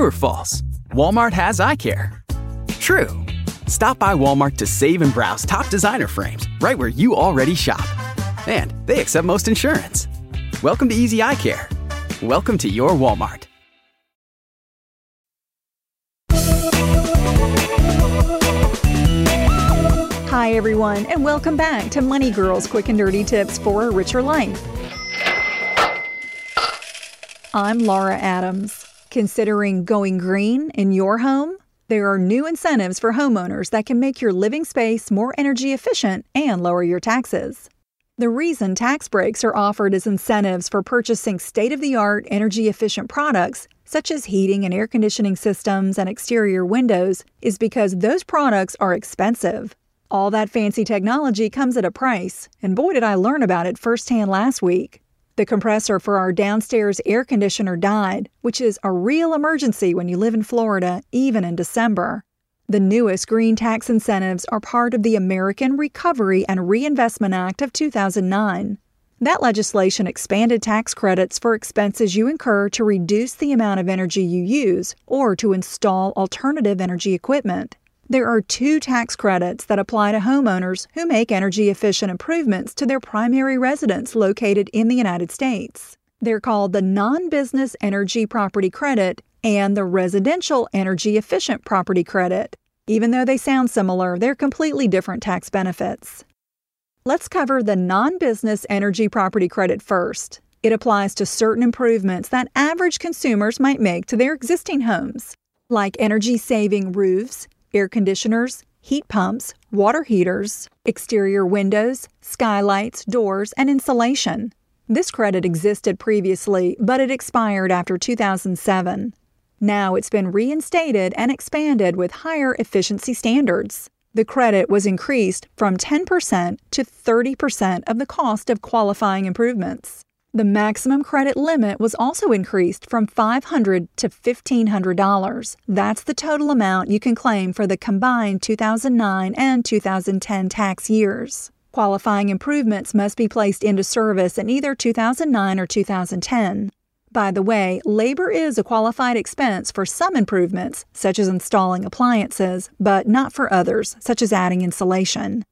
True or false? Walmart has eye care. True. Stop by Walmart to save and browse top designer frames right where you already shop. And they accept most insurance. Welcome to Easy Eye Care. Welcome to your Walmart. Hi, everyone, and welcome back to Money Girls Quick and Dirty Tips for a Richer Life. I'm Laura Adams. Considering going green in your home? There are new incentives for homeowners that can make your living space more energy efficient and lower your taxes. The reason tax breaks are offered as incentives for purchasing state of the art energy efficient products, such as heating and air conditioning systems and exterior windows, is because those products are expensive. All that fancy technology comes at a price, and boy, did I learn about it firsthand last week. The compressor for our downstairs air conditioner died, which is a real emergency when you live in Florida, even in December. The newest green tax incentives are part of the American Recovery and Reinvestment Act of 2009. That legislation expanded tax credits for expenses you incur to reduce the amount of energy you use or to install alternative energy equipment. There are two tax credits that apply to homeowners who make energy efficient improvements to their primary residence located in the United States. They're called the Non Business Energy Property Credit and the Residential Energy Efficient Property Credit. Even though they sound similar, they're completely different tax benefits. Let's cover the non business energy property credit first. It applies to certain improvements that average consumers might make to their existing homes, like energy saving roofs, air conditioners, heat pumps, water heaters, exterior windows, skylights, doors, and insulation. This credit existed previously, but it expired after 2007. Now it's been reinstated and expanded with higher efficiency standards. The credit was increased from 10% to 30% of the cost of qualifying improvements. The maximum credit limit was also increased from 500 to $1,500. That's the total amount you can claim for the combined 2009 and 2010 tax years. Qualifying improvements must be placed into service in either 2009 or 2010. By the way, labor is a qualified expense for some improvements, such as installing appliances, but not for others, such as adding insulation.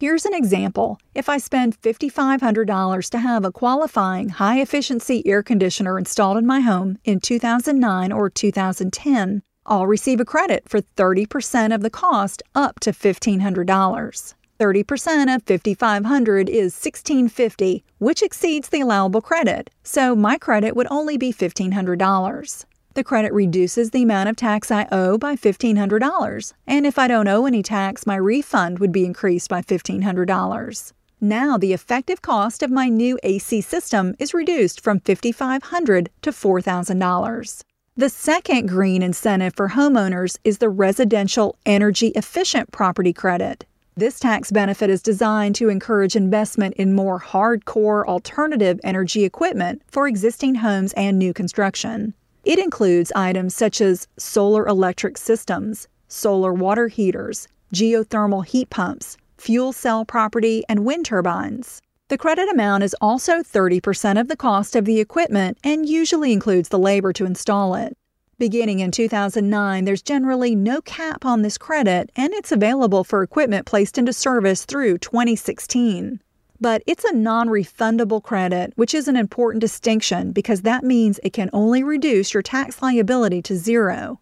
Here's an example. If I spend $5,500 to have a qualifying high efficiency air conditioner installed in my home in 2009 or 2010, I'll receive a credit for 30% of the cost up to $1,500. 30% of 5500 is 1650, which exceeds the allowable credit, so my credit would only be $1500. The credit reduces the amount of tax I owe by $1,500, and if I don't owe any tax, my refund would be increased by $1,500. Now, the effective cost of my new AC system is reduced from 5,500 to $4,000. The second green incentive for homeowners is the Residential Energy Efficient Property Credit. This tax benefit is designed to encourage investment in more hardcore alternative energy equipment for existing homes and new construction. It includes items such as solar electric systems, solar water heaters, geothermal heat pumps, fuel cell property, and wind turbines. The credit amount is also 30% of the cost of the equipment and usually includes the labor to install it. Beginning in 2009, there's generally no cap on this credit, and it's available for equipment placed into service through 2016 but it's a non refundable credit, which is an important distinction because that means it can only reduce your tax liability to zero.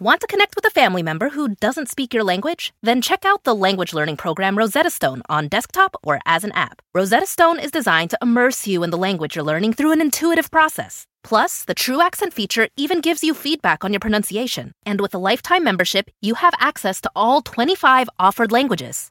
Want to connect with a family member who doesn't speak your language? Then check out the language learning program Rosetta Stone on desktop or as an app. Rosetta Stone is designed to immerse you in the language you're learning through an intuitive process. Plus, the True Accent feature even gives you feedback on your pronunciation. And with a lifetime membership, you have access to all 25 offered languages.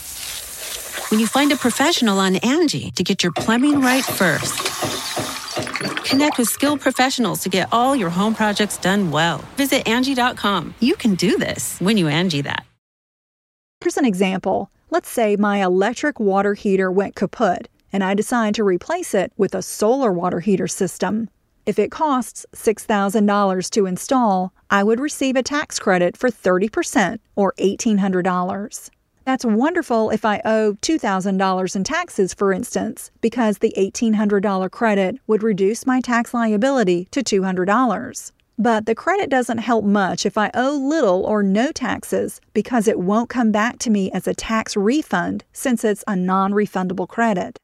when you find a professional on Angie to get your plumbing right first. Connect with skilled professionals to get all your home projects done well. Visit Angie.com. You can do this when you Angie that. Here's an example. Let's say my electric water heater went kaput and I decide to replace it with a solar water heater system. If it costs $6,000 to install, I would receive a tax credit for 30% or $1,800. That's wonderful if I owe $2,000 in taxes, for instance, because the $1,800 credit would reduce my tax liability to $200. But the credit doesn't help much if I owe little or no taxes because it won't come back to me as a tax refund since it's a non refundable credit.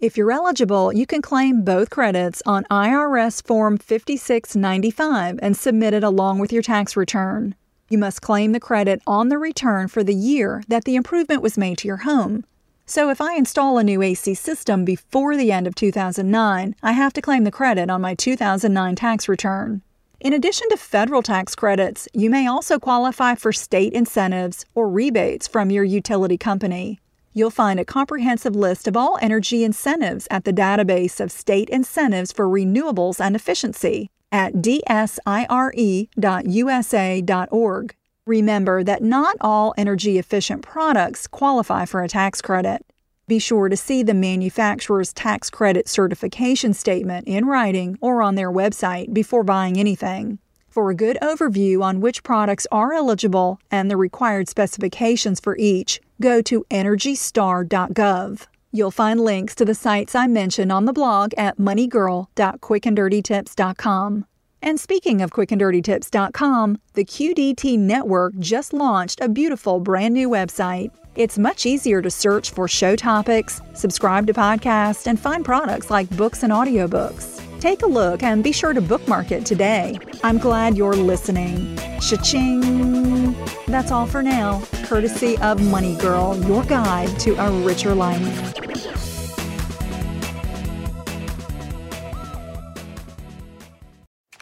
If you're eligible, you can claim both credits on IRS Form 5695 and submit it along with your tax return. You must claim the credit on the return for the year that the improvement was made to your home. So if I install a new AC system before the end of 2009, I have to claim the credit on my 2009 tax return. In addition to federal tax credits, you may also qualify for state incentives or rebates from your utility company. You'll find a comprehensive list of all energy incentives at the database of state incentives for renewables and efficiency at dsireusa.org. Remember that not all energy efficient products qualify for a tax credit. Be sure to see the manufacturer's tax credit certification statement in writing or on their website before buying anything. For a good overview on which products are eligible and the required specifications for each, go to EnergyStar.gov. You'll find links to the sites I mentioned on the blog at moneygirl.quickanddirtytips.com. And speaking of quickanddirtytips.com, the QDT network just launched a beautiful brand new website. It's much easier to search for show topics, subscribe to podcasts, and find products like books and audiobooks. Take a look and be sure to bookmark it today. I'm glad you're listening. Cha-ching! That's all for now, courtesy of Money Girl, your guide to a richer life.